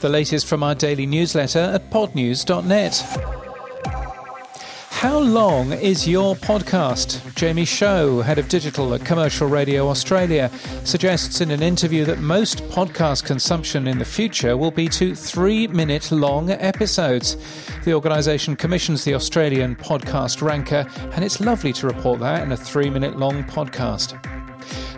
The latest from our daily newsletter at podnews.net. How long is your podcast? Jamie Chaux, head of digital at Commercial Radio Australia, suggests in an interview that most podcast consumption in the future will be to three minute long episodes. The organisation commissions the Australian podcast ranker, and it's lovely to report that in a three minute long podcast.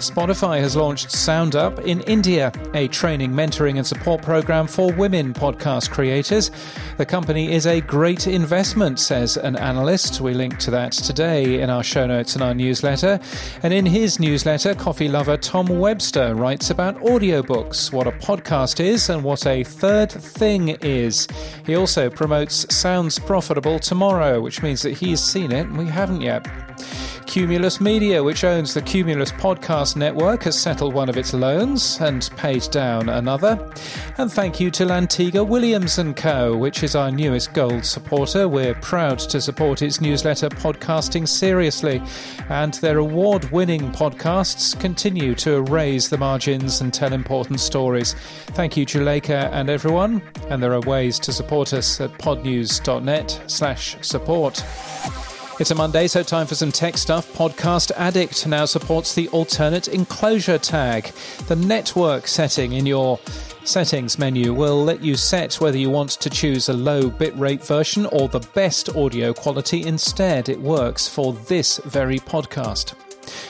Spotify has launched Sound Up in India, a training, mentoring, and support program for women podcast creators. The company is a great investment, says an analyst. We link to that today in our show notes and our newsletter. And in his newsletter, coffee lover Tom Webster writes about audiobooks, what a podcast is, and what a third thing is. He also promotes Sounds Profitable Tomorrow, which means that he's seen it and we haven't yet. Cumulus Media, which owns the Cumulus Podcast Network, has settled one of its loans and paid down another. And thank you to Lantigua Williams & Co., which is our newest gold supporter. We're proud to support its newsletter Podcasting Seriously, and their award-winning podcasts continue to raise the margins and tell important stories. Thank you, Juleyka and everyone, and there are ways to support us at podnews.net slash support. It's a Monday, so time for some tech stuff. Podcast Addict now supports the alternate enclosure tag. The network setting in your settings menu will let you set whether you want to choose a low bitrate version or the best audio quality. Instead, it works for this very podcast.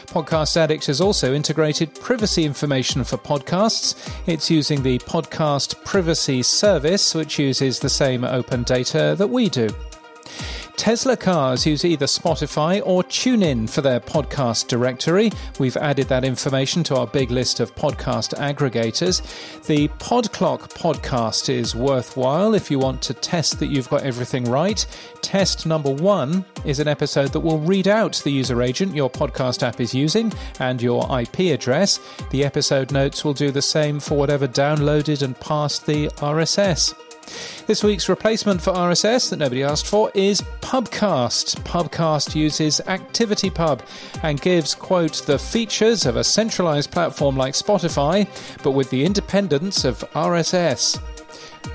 Podcast Addict has also integrated privacy information for podcasts. It's using the Podcast Privacy Service, which uses the same open data that we do. Tesla cars use either Spotify or TuneIn for their podcast directory. We've added that information to our big list of podcast aggregators. The Podclock podcast is worthwhile if you want to test that you've got everything right. Test number one is an episode that will read out the user agent your podcast app is using and your IP address. The episode notes will do the same for whatever downloaded and passed the RSS. This week's replacement for RSS that nobody asked for is Pubcast. Pubcast uses ActivityPub and gives, quote, the features of a centralized platform like Spotify, but with the independence of RSS.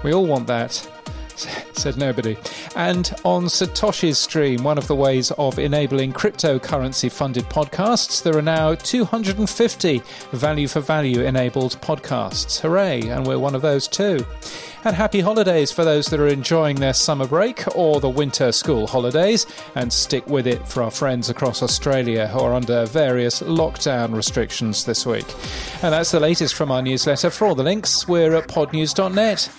We all want that. said nobody. And on Satoshi's stream, one of the ways of enabling cryptocurrency funded podcasts, there are now 250 value for value enabled podcasts. Hooray! And we're one of those too. And happy holidays for those that are enjoying their summer break or the winter school holidays. And stick with it for our friends across Australia who are under various lockdown restrictions this week. And that's the latest from our newsletter. For all the links, we're at podnews.net.